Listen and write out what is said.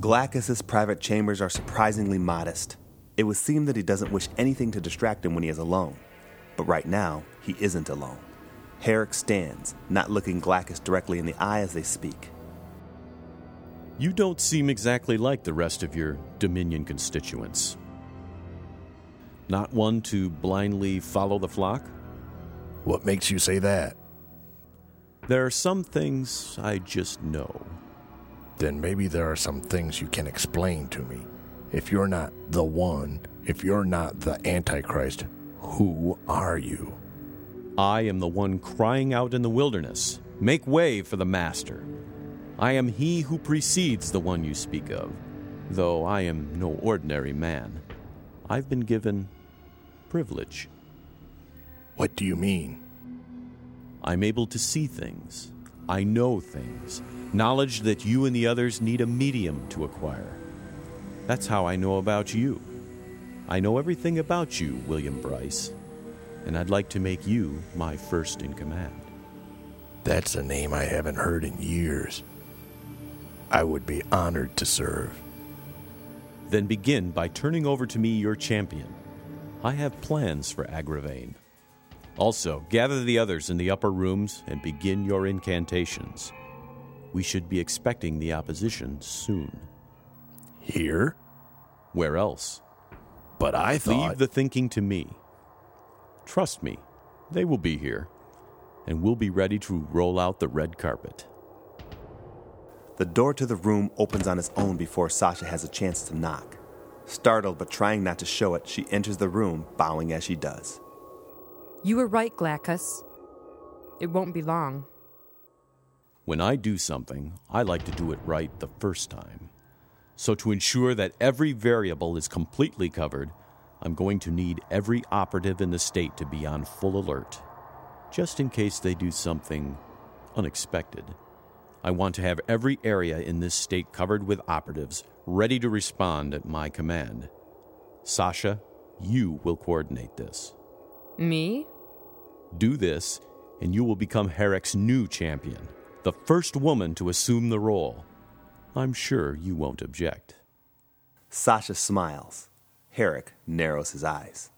Glackus's private chambers are surprisingly modest. It would seem that he doesn't wish anything to distract him when he is alone. But right now, he isn't alone. Herrick stands, not looking Glackus directly in the eye as they speak. You don't seem exactly like the rest of your Dominion constituents. Not one to blindly follow the flock? What makes you say that? There are some things I just know. Then maybe there are some things you can explain to me. If you're not the one, if you're not the Antichrist, who are you? I am the one crying out in the wilderness, Make way for the Master. I am he who precedes the one you speak of, though I am no ordinary man. I've been given privilege. What do you mean? I'm able to see things. I know things. Knowledge that you and the others need a medium to acquire. That's how I know about you. I know everything about you, William Bryce, and I'd like to make you my first in command. That's a name I haven't heard in years. I would be honored to serve. Then begin by turning over to me your champion. I have plans for Agravain. Also, gather the others in the upper rooms and begin your incantations. We should be expecting the opposition soon. Here? Where else? But I thought. Leave the thinking to me. Trust me, they will be here, and we'll be ready to roll out the red carpet. The door to the room opens on its own before Sasha has a chance to knock. Startled but trying not to show it, she enters the room, bowing as she does. You were right, Glackus. It won't be long. When I do something, I like to do it right the first time. So, to ensure that every variable is completely covered, I'm going to need every operative in the state to be on full alert, just in case they do something unexpected. I want to have every area in this state covered with operatives ready to respond at my command. Sasha, you will coordinate this. Me? Do this, and you will become Herrick's new champion, the first woman to assume the role. I'm sure you won't object. Sasha smiles. Herrick narrows his eyes.